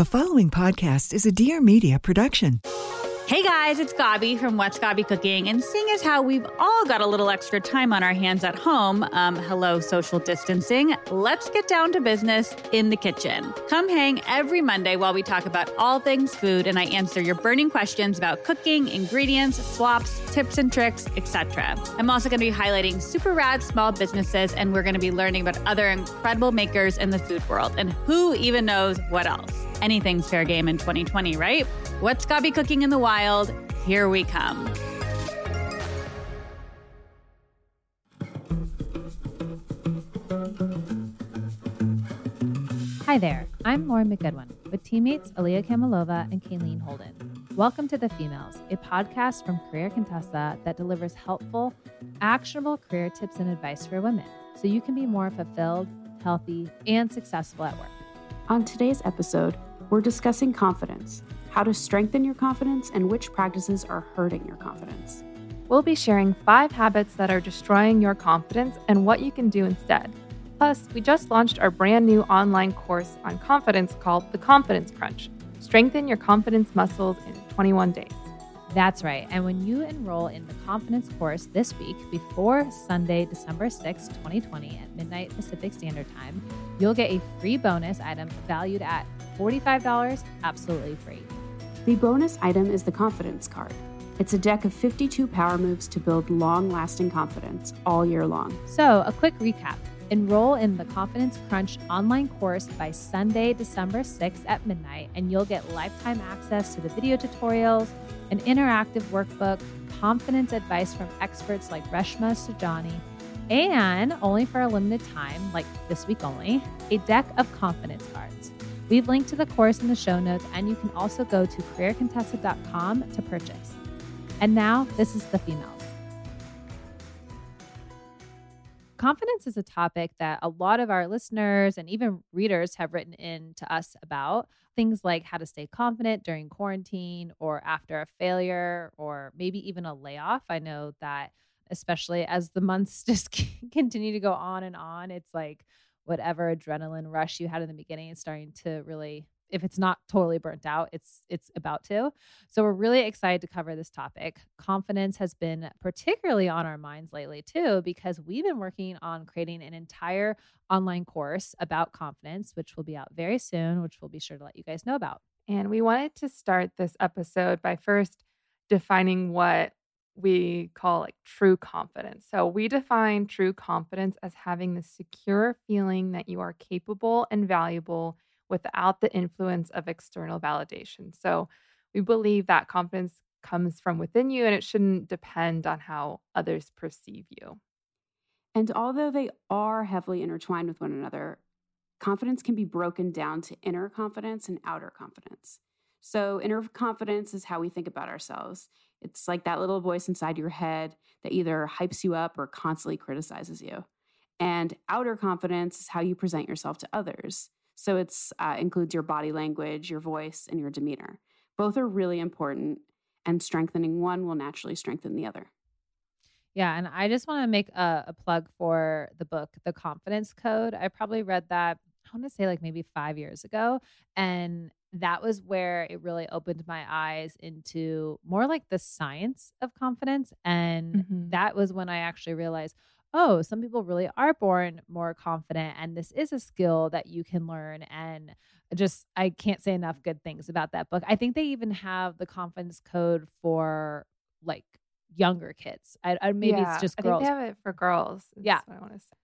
The following podcast is a Dear Media production. Hey guys, it's Gabi from What's Gabi Cooking, and seeing as how we've all got a little extra time on our hands at home, um, hello social distancing, let's get down to business in the kitchen. Come hang every Monday while we talk about all things food, and I answer your burning questions about cooking, ingredients, swaps, tips and tricks, etc. I'm also going to be highlighting super rad small businesses, and we're going to be learning about other incredible makers in the food world, and who even knows what else. Anything's fair game in 2020, right? What's Gabi cooking in the wild? Here we come. Hi there, I'm Lauren McGoodwin with teammates Aaliyah Kamalova and Kayleen Holden. Welcome to The Femails, a podcast from Career Contessa that delivers helpful, actionable career tips and advice for women so you can be more fulfilled, healthy, and successful at work. On today's episode, we're discussing confidence, how to strengthen your confidence, and which practices are hurting your confidence. We'll be sharing five habits that are destroying your confidence and what you can do instead. Plus, we just launched our brand new online course on confidence called The Confidence Crunch Strengthen Your Confidence Muscles in 21 Days. That's right. And when you enroll in the confidence course this week before Sunday, December 6, 2020 at midnight Pacific Standard Time, you'll get a free bonus item valued at $45 absolutely free. The bonus item is the confidence card. It's a deck of 52 power moves to build long lasting confidence all year long. So, a quick recap enroll in the Confidence Crunch online course by Sunday, December 6th at midnight, and you'll get lifetime access to the video tutorials, an interactive workbook, confidence advice from experts like Reshma Saujani, and only for a limited time, like this week only, a deck of confidence cards. We've linked to the course in the show notes, and you can also go to careercontessa.com to purchase. And now, this is the Femails. Confidence is a topic that a lot of our listeners and even readers have written in to us about. Things like how to stay confident during quarantine or after a failure or maybe even a layoff. I know that, especially as the months just continue to go on and on, it's like, whatever adrenaline rush you had in the beginning is starting to really if it's not totally burnt out it's it's about to. So we're really excited to cover this topic. Confidence has been particularly on our minds lately too because we've been working on creating an entire online course about confidence which will be out very soon which we'll be sure to let you guys know about. And we wanted to start this episode by first defining what we call like true confidence. So we define true confidence as having the secure feeling that you are capable and valuable without the influence of external validation. So we believe that confidence comes from within you and it shouldn't depend on how others perceive you. And although they are heavily intertwined with one another, confidence can be broken down to inner confidence and outer confidence. So, inner confidence is how we think about ourselves. It's like that little voice inside your head that either hypes you up or constantly criticizes you. And outer confidence is how you present yourself to others. So it uh, includes your body language, your voice, and your demeanor. Both are really important, and strengthening one will naturally strengthen the other. Yeah, and I just want to make a, a plug for the book, The Confidence Code. I probably read that I want to say like maybe five years ago. And that was where it really opened my eyes into more like the science of confidence. And mm-hmm. that was when I actually realized, oh, some people really are born more confident and this is a skill that you can learn and just I can't say enough good things about that book. I think they even have the confidence code for like younger kids. I, I maybe Yeah, it's just I think girls. they have it for girls. Yeah. what I want to say.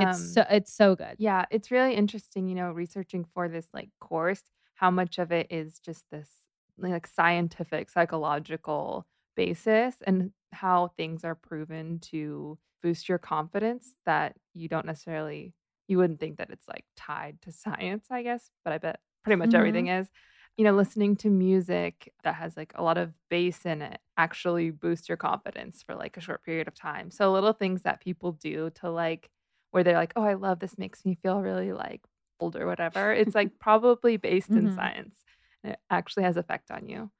It's Um, so it's so good. Yeah, it's really interesting, you know, researching for this like course, how much of it is just this like scientific, psychological basis and how things are proven to boost your confidence that you don't necessarily you wouldn't think that it's like tied to science, I guess, but I bet pretty much Mhm. everything is. You know, listening to music that has like a lot of bass in it actually boosts your confidence for like a short period of time. So little things that people do to like where they're like, "Oh, I love this makes me feel really like old or whatever." It's like probably based in Mhm. science. And it actually has effect on you.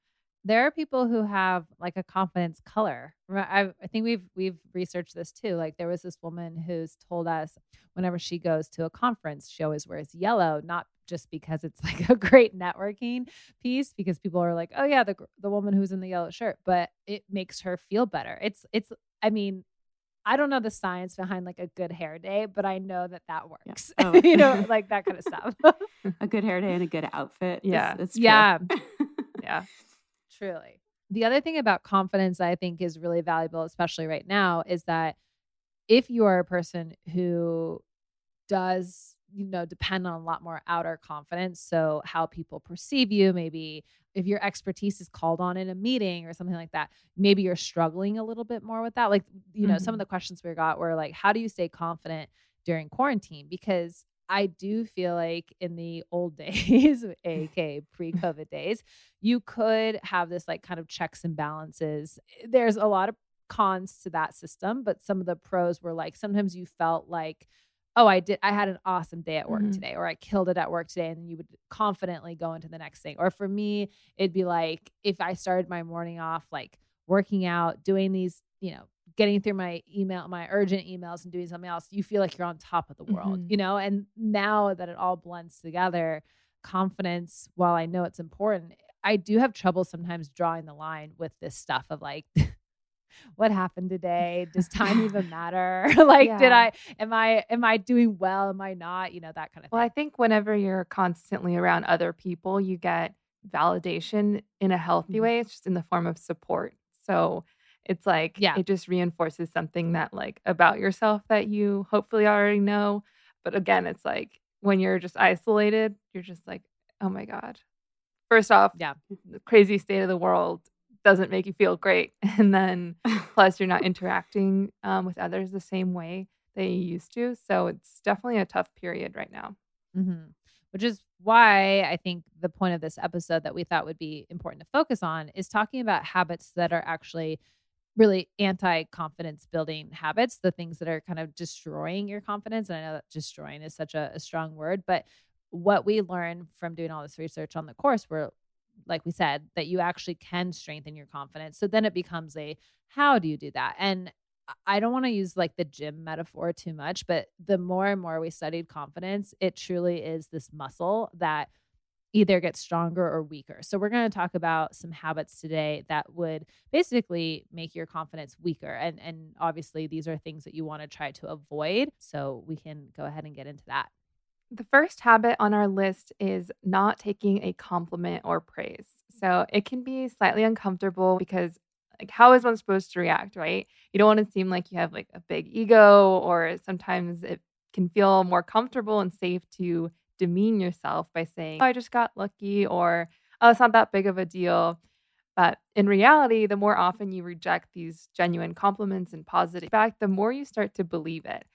there are people who have like a confidence color. I, I think we've we've researched this too. Like there was this woman who's told us whenever she goes to a conference, she always wears yellow, not just because it's like a great networking piece, because people are like, oh yeah, the the woman who's in the yellow shirt, but it makes her feel better. It's it's. I mean. I don't know the science behind like a good hair day, but I know that that works. Oh. you know, like that kind of stuff. a good hair day and a good outfit. Yeah. it's true. Yeah. Yeah. Truly. The other thing about confidence I think is really valuable, especially right now, is that if you are a person who does, you know, depend on a lot more outer confidence, so how people perceive you, maybe if your expertise is called on in a meeting or something like that, maybe you're struggling a little bit more with that. Like, you know, some of mm-hmm. the questions we got were like, how do you stay confident during quarantine? Because I do feel like in the old days, aka pre COVID days, you could have this like kind of checks and balances. There's a lot of cons to that system, but some of the pros were like sometimes you felt like, oh, I did, I had an awesome day at work Mhm. today, or I killed it at work today. And then you would confidently go into the next thing. Or for me, it'd be like if I started my morning off like working out, doing these, you know, getting through my email, my urgent emails and doing something else, you feel like you're on top of the world, Mhm. you know? And now that it all blends together, confidence, while I know it's important, I do have trouble sometimes drawing the line with this stuff of like, what happened today? Does time even matter? like, did I, am I, am I doing well? Am I not? You know, that kind of Well, thing. I think whenever you're constantly around other people, you get validation in a healthy Mhm. way. It's just in the form of support. So it's like Yeah. it just reinforces something that like about yourself that you hopefully already know. But again, it's like when you're just isolated, you're just like, oh my God. First off, Yeah. crazy state of the world doesn't make you feel great. And then plus you're not interacting um, with others the same way that you used to. So it's definitely a tough period right now. hmm Which is why I think the point of this episode that we thought would be important to focus on is talking about habits that are actually really anti confidence building habits, the things that are kind of destroying your confidence. And I know that destroying is such a, a strong word, but what we learned from doing all this research on the course were like we said that you actually can strengthen your confidence. So then it becomes a how do you do that? And I- don't want to use like the gym metaphor too much but the more and more we studied confidence it truly is this muscle that either gets stronger or weaker. So we're going to talk about some habits today that would basically make your confidence weaker and and obviously these are things that you want to try to avoid. So we can go ahead and get into that The first habit on our list is not taking a compliment or praise. So it can be slightly uncomfortable because, like, how is one supposed to react, right? You don't want to seem like you have like a big ego, or sometimes it can feel more comfortable and safe to demean yourself by saying, oh, I just got lucky, or oh, it's not that big of a deal. But in reality, the more often you reject these genuine compliments and positive feedback, the more you start to believe it.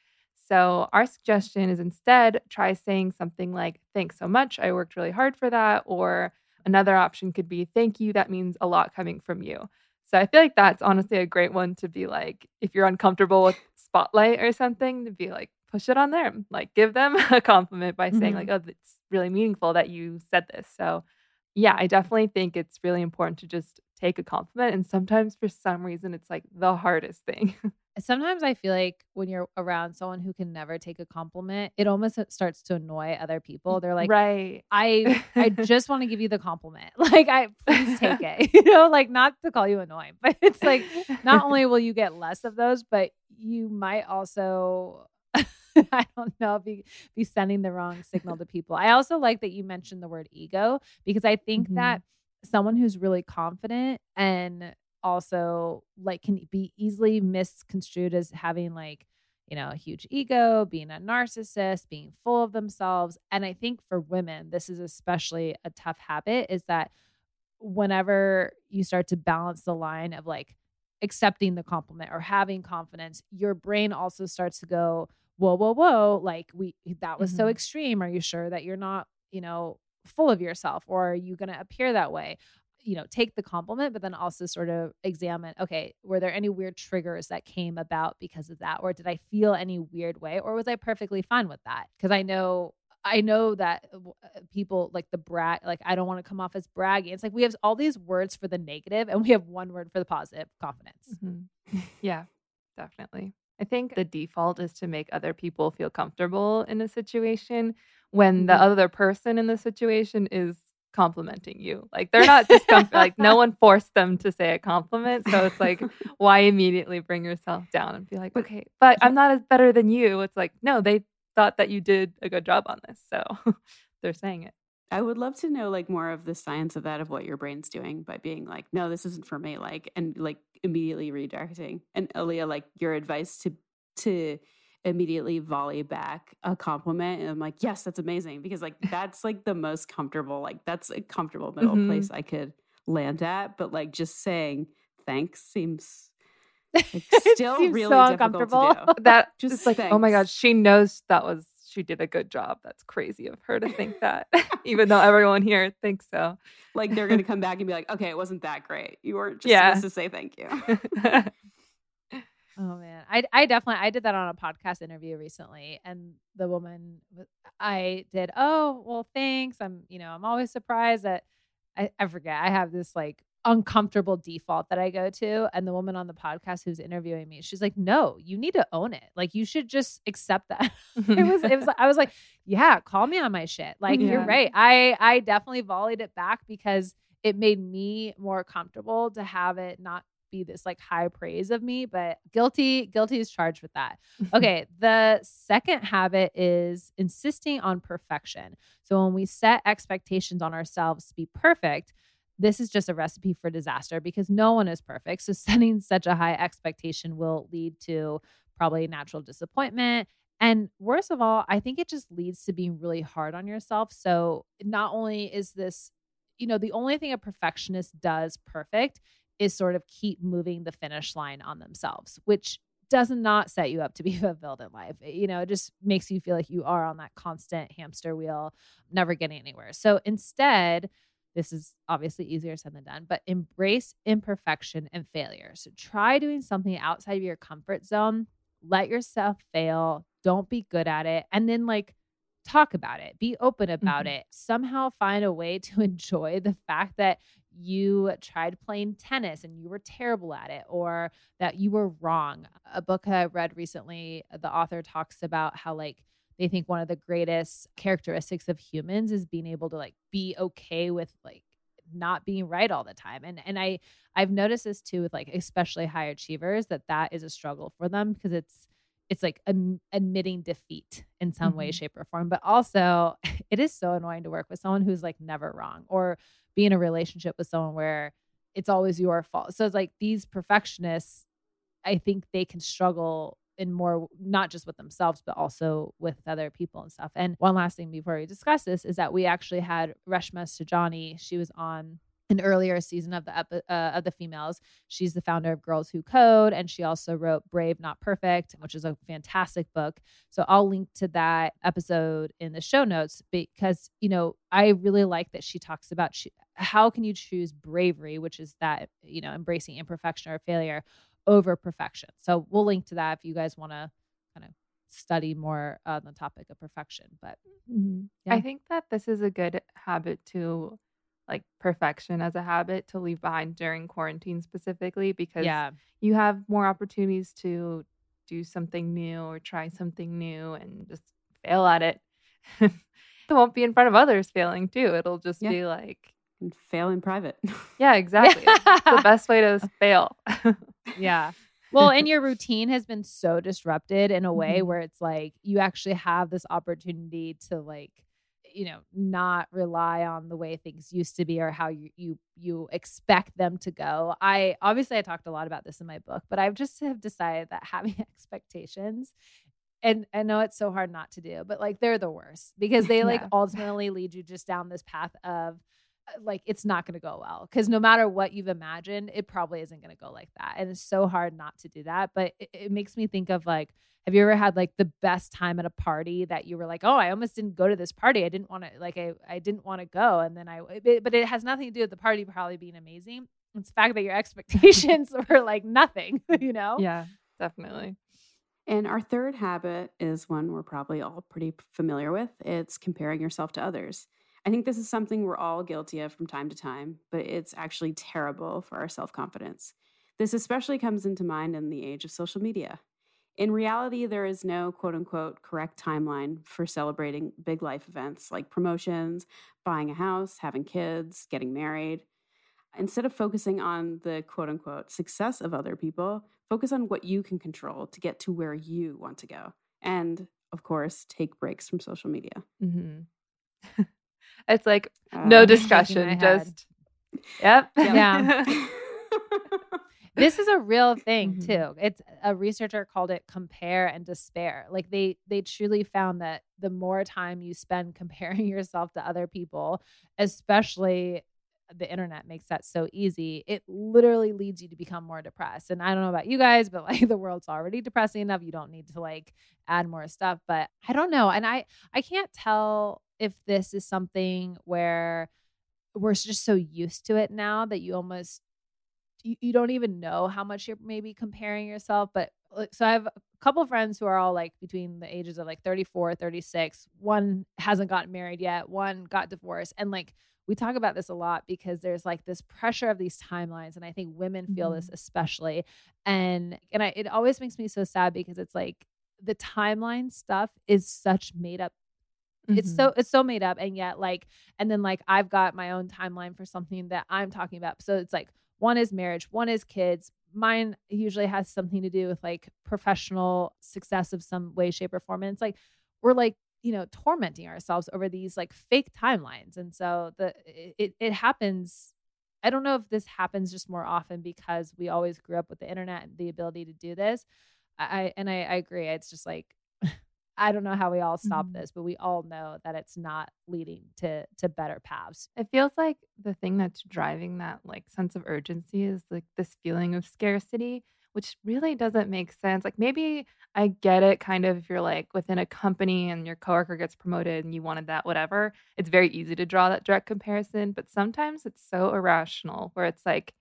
So, our suggestion is instead try saying something like, Thanks so much. I worked really hard for that. Or another option could be, Thank you. That means a lot coming from you. So, I feel like that's honestly a great one to be like, if you're uncomfortable with spotlight or something, to be like, push it on them. Like, give them a compliment by saying, like, mm-hmm. Oh, it's really meaningful that you said this. So, yeah, I definitely think it's really important to just take a compliment. And sometimes for some reason, it's like the hardest thing. sometimes I feel like when you're around someone who can never take a compliment, it almost starts to annoy other people. They're like, right. I I just want to give you the compliment. Like I please take it. You know, like not to call you annoying, but it's like not only will you get less of those, but you might also I don't know, be be sending the wrong signal to people. I also like that you mentioned the word ego because I think Mhm. that someone who's really confident and also like can be easily misconstrued as having like you know a huge ego being a narcissist being full of themselves and i think for women this is especially a tough habit is that whenever you start to balance the line of like accepting the compliment or having confidence your brain also starts to go whoa whoa whoa like we that was so Mhm. extreme are you sure that you're not you know full of yourself or are you going to appear that way you know take the compliment but then also sort of examine okay were there any weird triggers that came about because of that or did i feel any weird way or was i perfectly fine with that because i know i know that uh, uh, people like the brag like i don't want to come off as braggy it's like we have all these words for the negative and we have one word for the positive confidence Mhm. Yeah, definitely. I think the default is to make other people feel comfortable in a situation when the Mhm. other person in the situation is complimenting you. Like they're not just like no one forced them to say a compliment. So it's like, why immediately bring yourself down and be like, okay, but I'm not as better than you. It's like, no, they thought that you did a good job on this. So they're saying it. I would love to know like more of the science of that of what your brain's doing by being like, no, this isn't for me, like and like immediately redirecting. And Aaliyah, like your advice to to immediately volley back a compliment. And I'm like, yes, that's amazing. Because like that's like the most comfortable, like that's a comfortable middle Mhm. place I could land at. But like just saying thanks seems like, still seems really so uncomfortable. That Just like, oh my God, she knows that was she did a good job. That's crazy of her to think that, even though everyone here thinks so. Like they're gonna come back and be like, okay, it wasn't that great. You weren't just Yeah. supposed to say thank you. Oh man, I I definitely I did that on a podcast interview recently, and the woman I did. Oh well, thanks. I'm you know I'm always surprised that I, I forget I have this like uncomfortable default that I go to, and the woman on the podcast who's interviewing me, she's like, "No, you need to own it. Like you should just accept that." it was it was I was like, "Yeah, call me on my shit." Like you're right. I I definitely volleyed it back because it made me more comfortable to have it not be this like high praise of me, but guilty, guilty is charged with that. Okay, the second habit is insisting on perfection. So when we set expectations on ourselves to be perfect, this is just a recipe for disaster because no one is perfect. So setting such a high expectation will lead to probably natural disappointment. And worst of all, I think it just leads to being really hard on yourself. So not only is this, you know, the only thing a perfectionist does perfect is sort of keep moving the finish line on themselves, which does not set you up to be fulfilled in life. It- you know, it just makes you feel like you are on that constant hamster wheel, never getting anywhere. So instead, this is obviously easier said than done, but embrace imperfection and failure. So try doing something outside of your comfort zone. Let yourself fail. Don't be good at it. And then, like, talk about it. Be open about Mhm. it. Somehow find a way to enjoy the fact that you tried playing tennis and you were terrible at it or that you were wrong. A book I read recently, uh, the author talks about how, like, they think one of the greatest characteristics of humans is being able to like be okay with like not being right all the time and and i i've noticed this too with like especially high achievers that that is a struggle for them because it's it's like am- admitting defeat in some way Mhm. shape or form but also it is so annoying to work with someone who's like never wrong or be in a relationship with someone where it's always your fault so it's like these perfectionists i think they can struggle in more not just with themselves but also with other people and stuff. And one last thing before we discuss this is that we actually had Reshma Saujani. She was on an earlier season of the epi- uh, of the Femails. She's the founder of Girls Who Code, and she also wrote Brave Not Perfect, which is a fantastic book. So I'll link to that episode in the show notes because you know I really like that she talks about ch- how can you choose bravery, which is that you know embracing imperfection or failure over perfection. So we'll link to that if you guys want to kind of study more on the topic of perfection. But Mhm. Yeah. I think that this is a good habit to like perfection as a habit to leave behind during quarantine specifically because yeah, you have more opportunities to do something new or try something new and just fail at it. it won't be in front of others failing too. It'll just Yeah. be like, and fail in private. yeah, exactly. it's the best way to fail. yeah. well, and your routine has been so disrupted in a way Mhm. where it's like you actually have this opportunity to like you know not rely on the way things used to be or how you you you expect them to go i obviously i talked a lot about this in my book but i've just have decided that having expectations and I know it's so hard not to do, but like they're the worst because they like Yeah. ultimately lead you just down this path of Uh, like it's not going to go well because no matter what you've imagined, it probably isn't going to go like that, and it's so hard not to do that. But it, it makes me think of like, have you ever had like the best time at a party that you were like, oh, I almost didn't go to this party, I didn't want to like I I didn't want to go, and then I it, but it has nothing to do with the party probably being amazing. It's the fact that your expectations were like nothing, you know? Yeah, definitely. And our third habit is one we're probably all pretty familiar with it's comparing yourself to others. I think this is something we're all guilty of from time to time, but it's actually terrible for our self confidence. This especially comes into mind in the age of social media. In reality, there is no quote unquote correct timeline for celebrating big life events like promotions, buying a house, having kids, getting married. Instead of focusing on the quote unquote success of other people, focus on what you can control to get to where you want to go. And of course, take breaks from social media. hmm it's like no discussion, just yep. Yeah. this is a real thing Mhm. too. It's a researcher called it compare and despair. Like they they truly found that the more time you spend comparing yourself to other people especially the internet makes that so easy it literally leads you to become more depressed. And i don't know about you guys but like the world's already depressing enough. You don't need to like add more stuff but i don't know. And i i can't tell if this is something where we're just so used to it now that you almost you, you don't even know how much you're maybe comparing yourself but so i have a couple friends who are all like between the ages of like 34 36 one hasn't gotten married yet one got divorced and like we talk about this a lot because there's like this pressure of these timelines and i think women feel this mm-hmm. especially and and I, it always makes me so sad because it's like the timeline stuff is such made up it's Mhm. so it's so made up and yet like and then like i've got my own timeline for something that i'm talking about. So it's like one is marriage one is kids. Mine usually has something to do with like professional success of some way shape or form and it's like we're like you know tormenting ourselves over these like fake timelines and so the it, it happens. I don't know if this happens just more often because we always grew up with the internet and the ability to do this. I I- and i, I agree it's just like I don't know how we all stop Mhm. this, but we all know that it's not leading to to better paths. It feels like the thing that's driving that like sense of urgency is like this feeling of scarcity, which really doesn't make sense. Like maybe I get it kind of if you're like within a company and your coworker gets promoted and you wanted that, whatever. It's very easy to draw that direct comparison, but sometimes it's so irrational where it's like,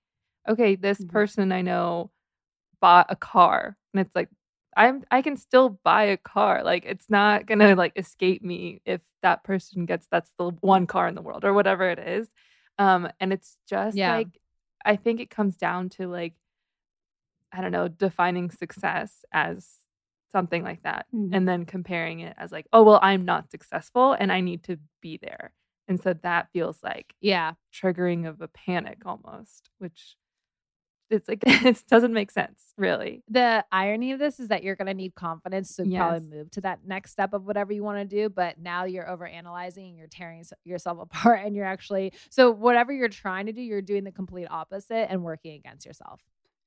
okay, this Mhm. person I know bought a car and it's like I'm I can still buy a car. Like it's not gonna like escape me if that person gets that's the one car in the world or whatever it is. Um, and it's just Yeah. like I think it comes down to like I don't know, defining success as something like that Mhm. and then comparing it as like, oh well, I'm not successful and I need to be there. And so that feels like Yeah. triggering of a panic almost, which it's like it doesn't make sense, really. The irony of this is that you're going to need confidence to Yes. probably move to that next step of whatever you want to do. But now you're over analyzing and you're tearing yourself apart. And you're actually, so whatever you're trying to do, you're doing the complete opposite and working against yourself.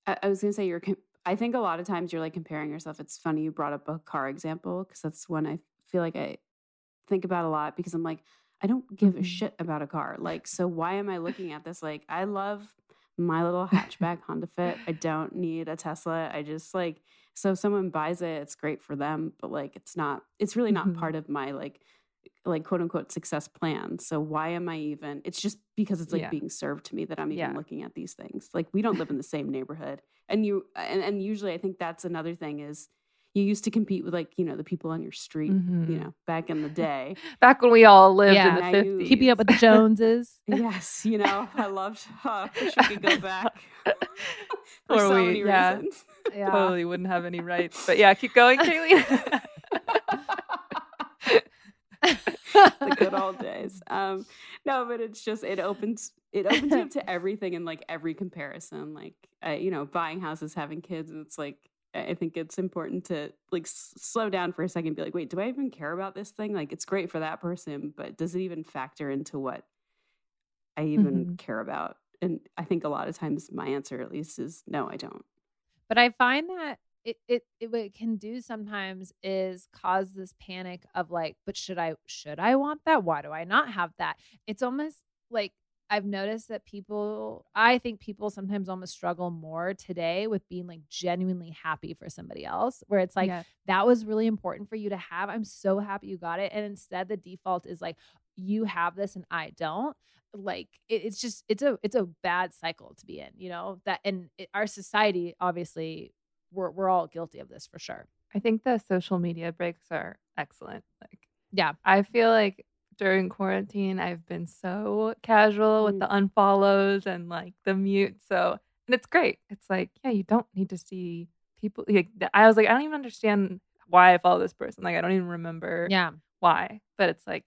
I, I was gonna say you're. I think a lot of times you're like comparing yourself. It's funny you brought up a car example because that's one I feel like I think about a lot because I'm like I don't give a Mhm. shit about a car. Like so why am I looking at this? Like I love my little hatchback Honda Fit. I don't need a Tesla. I just like so if someone buys it, it's great for them, but like it's not. It's really not Mhm. part of my like like quote unquote success plan. So why am I even? It's just because it's like Yeah. being served to me that I'm even Yeah. looking at these things. Like we don't live in the same neighborhood, and you and, and usually I think that's another thing is you used to compete with like you know the people on your street. You Mhm. know back in the day. Back when we all lived Yeah. in the Now you- 50s. Keeping up with the Joneses. yes, you know I loved. Huh, wish we could go back. for Or so we- many yeah. reasons. Yeah. totally wouldn't have any rights. But yeah, keep going, Kaylee. the good old days. Um, no, but it's just it opens it opens you up to everything and like every comparison. Like, uh, you know, buying houses, having kids. and It's like I think it's important to like s- slow down for a second, be like, wait, do I even care about this thing? Like, it's great for that person, but does it even factor into what I even Mm-hmm. care about? And I think a lot of times my answer, at least, is no, I don't. But I find that it, it it what it can do sometimes is cause this panic of like, but should I should I want that? Why do I not have that? It's almost like I've noticed that people I think people sometimes almost struggle more today with being like genuinely happy for somebody else where it's like Yeah. that was really important for you to have. I'm so happy you got it and instead the default is like you have this and I don't like it, it's just it's a it's a bad cycle to be in you know that and it, our society obviously we're we're all guilty of this for sure I think the social media breaks are excellent. Like, yeah I feel like during quarantine, I've been so casual with mm. the unfollows and like the mute. So, and it's great. It's like, yeah, you don't need to see people. Like, I was like, I don't even understand why I follow this person. Like, I don't even remember yeah why. But it's like,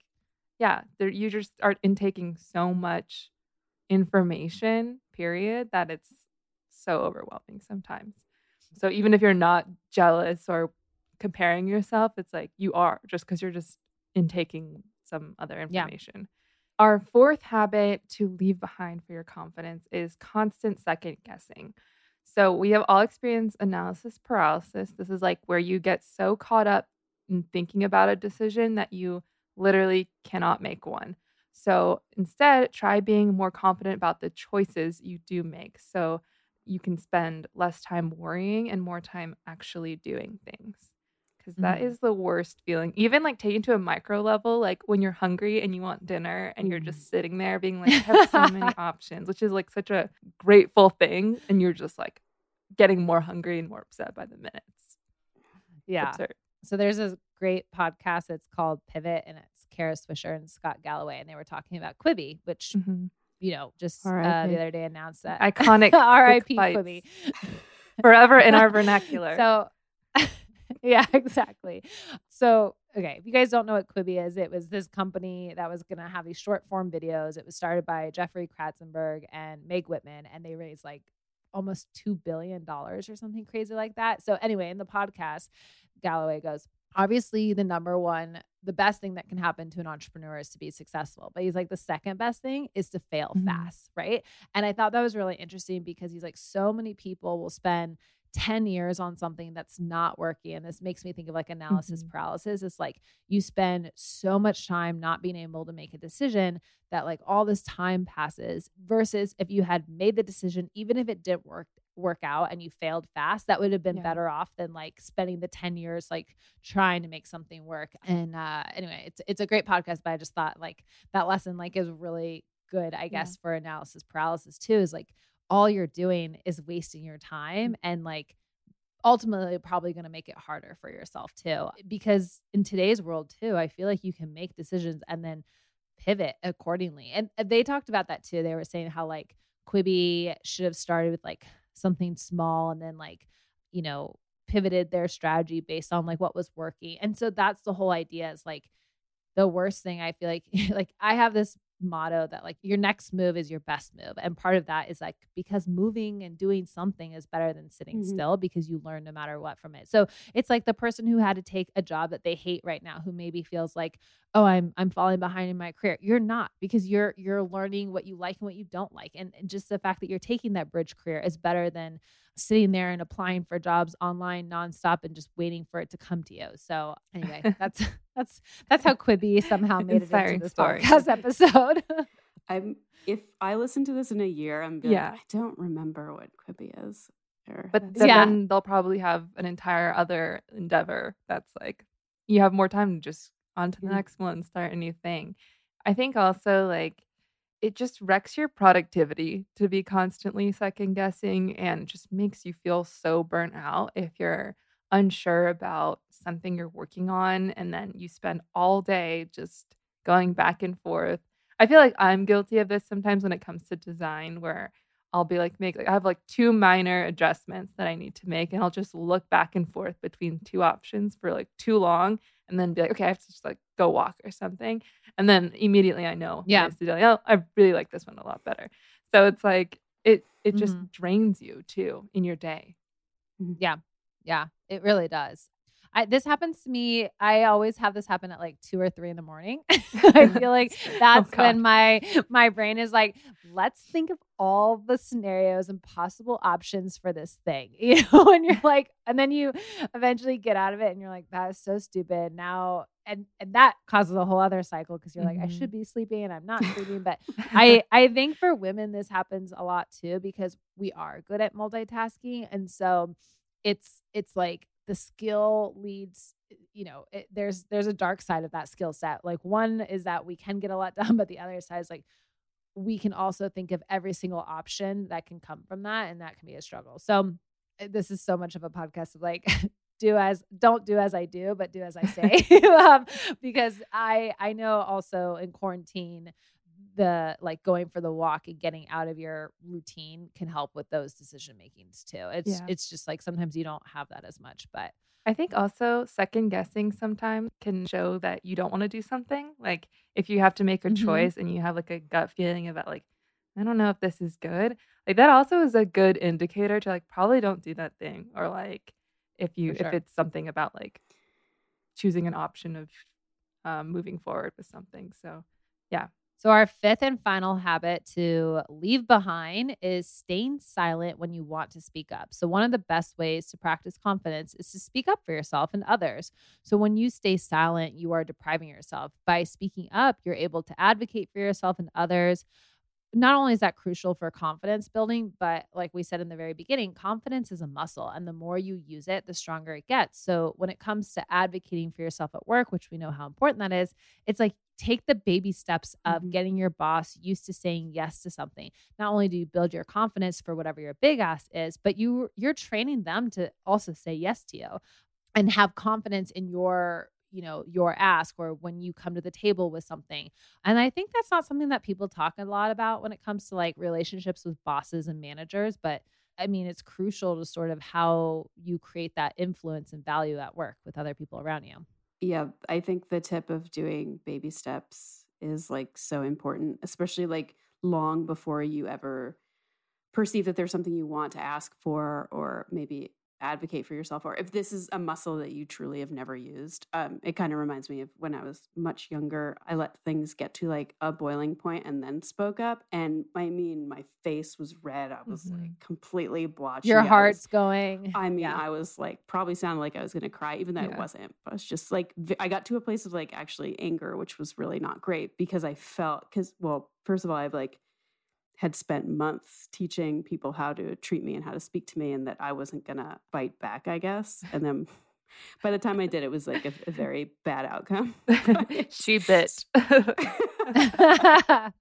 yeah, you just are intaking so much information, period, that it's so overwhelming sometimes. So even if you're not jealous or comparing yourself, it's like you are just because you're just intaking some other Yeah. information. Our fourth habit to leave behind for your confidence is constant second guessing. So we have all experienced analysis paralysis. This is like where you get so caught up in thinking about a decision that you literally cannot make one. So instead, try being more confident about the choices you do make. So you can spend less time worrying and more time actually doing things. Because that Mhm. is the worst feeling. Even like taking to a micro level, like when you're hungry and you want dinner and you're just sitting there being like, I have so many options, which is like such a grateful thing. And you're just like getting more hungry and more upset by the minutes. Yeah so there's a great podcast it's called pivot and it's kara swisher and scott galloway and they were talking about quibi which Mhm. you know just uh, the other day announced that Iconic rip quibi Forever in our vernacular. So, yeah, exactly. So, okay, if you guys don't know what Quibi is, it was this company that was going to have these short form videos. It was started by Jeffrey Katzenberg and Meg Whitman, and they raised like almost $2 billion or something crazy like that. So, anyway, in the podcast, Galloway goes, obviously, the number one, the best thing that can happen to an entrepreneur is to be successful. But he's like, the second best thing is to fail Mhm. fast, right? And I thought that was really interesting because he's like, so many people will spend 10 years on something that's not working. And this makes me think of like analysis Mhm. paralysis. It's like you spend so much time not being able to make a decision that like all this time passes versus if you had made the decision, even if it didn't work work out and you failed fast, that would have been Yeah. better off than like spending the 10 years like trying to make something work. And uh anyway, it's it's a great podcast, but I just thought like that lesson like is really good, I guess, for analysis paralysis too, is like all you're doing is wasting your time and like ultimately probably going to make it harder for yourself too because in today's world too i feel like you can make decisions and then pivot accordingly and uh, they talked about that too they were saying how like quibi should have started with like something small and then like you know pivoted their strategy based on like what was working and so that's the whole idea is like the worst thing i feel like like i have this motto that like your next move is your best move and part of that is like because moving and doing something is better than sitting Mhm. still because you learn no matter what from it so it's like the person who had to take a job that they hate right now who maybe feels like oh i'm i'm falling behind in my career you're not because you're you're learning what you like and what you don't like and, and just the fact that you're taking that bridge career is better than sitting there and applying for jobs online nonstop and just waiting for it to come to you so anyway that's that's that's how quibi somehow made it Inspiring into this story. podcast episode I'm if I listen to this in a year, I'm be Yeah. like, I don't remember what Quibi is. Or But then, Yeah. then they'll probably have an entire other endeavor that's like you have more time to just on to the Yeah. next one, start a new thing. I think also like it just wrecks your productivity to be constantly second guessing and just makes you feel so burnt out if you're unsure about something you're working on and then you spend all day just going back and forth. I feel like I'm guilty of this sometimes when it comes to design where I'll be like make like I have like two minor adjustments that I need to make and I'll just look back and forth between two options for like too long and then be like okay I have to just like go walk or something and then immediately I know Yeah. to do, like, oh I really like this one a lot better so it's like it it just Mhm. drains you too in your day Yeah, Yeah. it really does. I, this happens to me. I always have this happen at like two or three in the morning. I feel like that's God. when my my brain is like, let's think of all the scenarios and possible options for this thing. You know, and you're like, and then you eventually get out of it, and you're like, that is so stupid. Now, and and that causes a whole other cycle because you're like, I should mm-hmm. be sleeping and I'm not sleeping. But I I think for women this happens a lot too because we are good at multitasking, and so it's it's like the skill leads eh, you know it, there's there's a dark side of that skill set like one is that we can get a lot done but the other side is like we can also think of every single option that can come from that and that can be a struggle. So uh, this is so much of a podcast of like do as don't do as i do but do as i say. Um, because i i know also in quarantine the like going for the walk and getting out of your routine can help with those decision makings too it's Yeah. it's just like sometimes you don't have that as much but I think also second guessing sometimes can show that you don't want to do something. Like if you have to make a Mhm. choice and you have like a gut feeling about like, I don't know if this is good. Like that also is a good indicator to like probably don't do that thing. Or like if you sure. if it's something about like choosing an option of um, moving forward with something. So So, our fifth and final habit to leave behind is staying silent when you want to speak up. So, one of the best ways to practice confidence is to speak up for yourself and others. So, when you stay silent, you are depriving yourself. By speaking up, you're able to advocate for yourself and others. Not only is that crucial for confidence building, but like we said in the very beginning, confidence is a muscle. And the more you use it, the stronger it gets. So, when it comes to advocating for yourself at work, which we know how important that is, it's like take the baby steps of Mhm. getting your boss used to saying yes to something. Not only do you build your confidence for whatever your big ask is, but you you're training them to also say yes to you and have confidence in your you know your ask or when you come to the table with something and i think that's not something that people talk a lot about when it comes to like relationships with bosses and managers but i mean it's crucial to sort of how you create that influence and value at work with other people around you Yeah, I think the tip of doing baby steps is like so important, especially like long before you ever perceive that there's something you want to ask for or maybe advocate for yourself or if this is a muscle that you truly have never used um, it kind of reminds me of when i was much younger i let things get to like a boiling point and then spoke up and i mean my face was red i was like completely blotchy your I was- heart's going I mean, yeah. I was like, probably sounded like I was going to cry, even though Yeah. it wasn't. I was just like, i got to a place of like actually anger, which was really not great because I felt, because, well, first of all, I've like had spent months teaching people how to treat me and how to speak to me, and that I wasn't going to bite back, I guess. And then by the time I did, it was like a, a very bad outcome. she bit.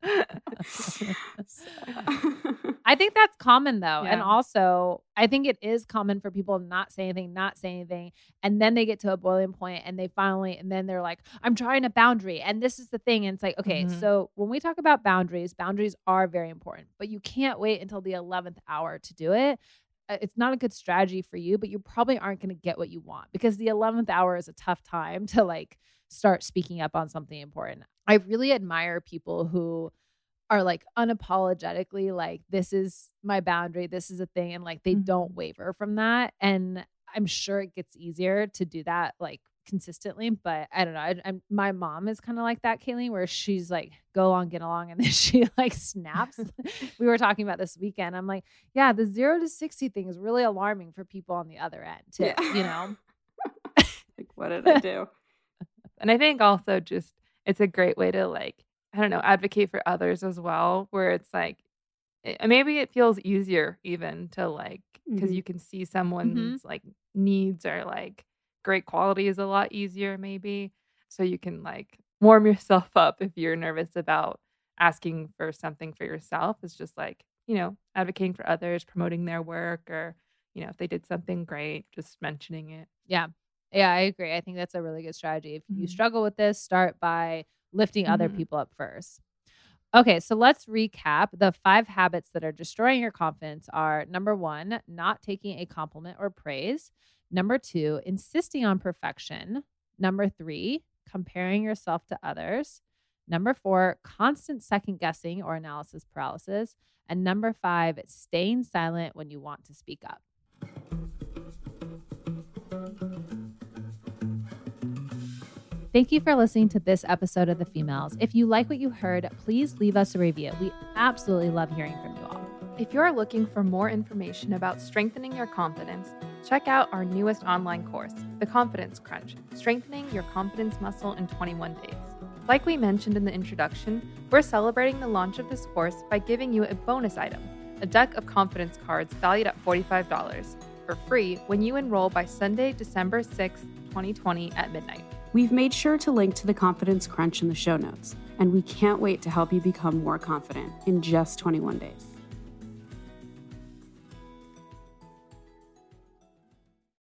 I think that's common though. And also, I think it is common for people not say anything, not say anything. And then they get to a boiling point and they finally, and then they're like, I'm trying a boundary. And this is the thing. And it's like, okay, Mhm. so when we talk about boundaries, boundaries are very important, but you can't wait until the 11th hour to do it. Uh, It's not a good strategy for you, but you probably aren't going to get what you want because the 11th hour is a tough time to like start speaking up on something important. I really admire people who are like unapologetically like this is my boundary this is a thing and like they mm-hmm. don't waver from that and i'm sure it gets easier to do that like consistently but i don't know I, I'm, my mom is kind of like that kayleen where she's like go along get along and then she like snaps we were talking about this weekend i'm like yeah the zero to 60 thing is really alarming for people on the other end too Yeah. you know like, what did I do? And I think also just it's a great way to like, I don't know, advocate for others as well, where it's like it, maybe it feels easier even to like because Mhm. you can see someone's like needs or like great qualities a lot easier maybe. So you can like warm yourself up if you're nervous about asking for something for yourself. It's just like, you know, advocating for others, promoting their work or, you know, if they did something great, just mentioning it. Yeah. Yeah, I agree. I think that's a really good strategy. If you Mhm. struggle with this, start by lifting other Mhm. people up first. Okay, so let's recap. The five habits that are destroying your confidence are number one, not taking a compliment or praise. Number two, insisting on perfection. Number three, comparing yourself to others. Number four, constant second guessing or analysis paralysis. And number five, staying silent when you want to speak up. Thank you for listening to this episode of The Femails. If you like what you heard, please leave us a review. We absolutely love hearing from you all. If you're looking for more information about strengthening your confidence, check out our newest online course, The Confidence Crunch Strengthening Your Confidence Muscle in 21 Days. Like we mentioned in the introduction, we're celebrating the launch of this course by giving you a bonus item a deck of confidence cards valued at $45 for free when you enroll by Sunday, December 6, 2020 at midnight. We've made sure to link to the Confidence Crunch in the show notes, and we can't wait to help you become more confident in just 21 days.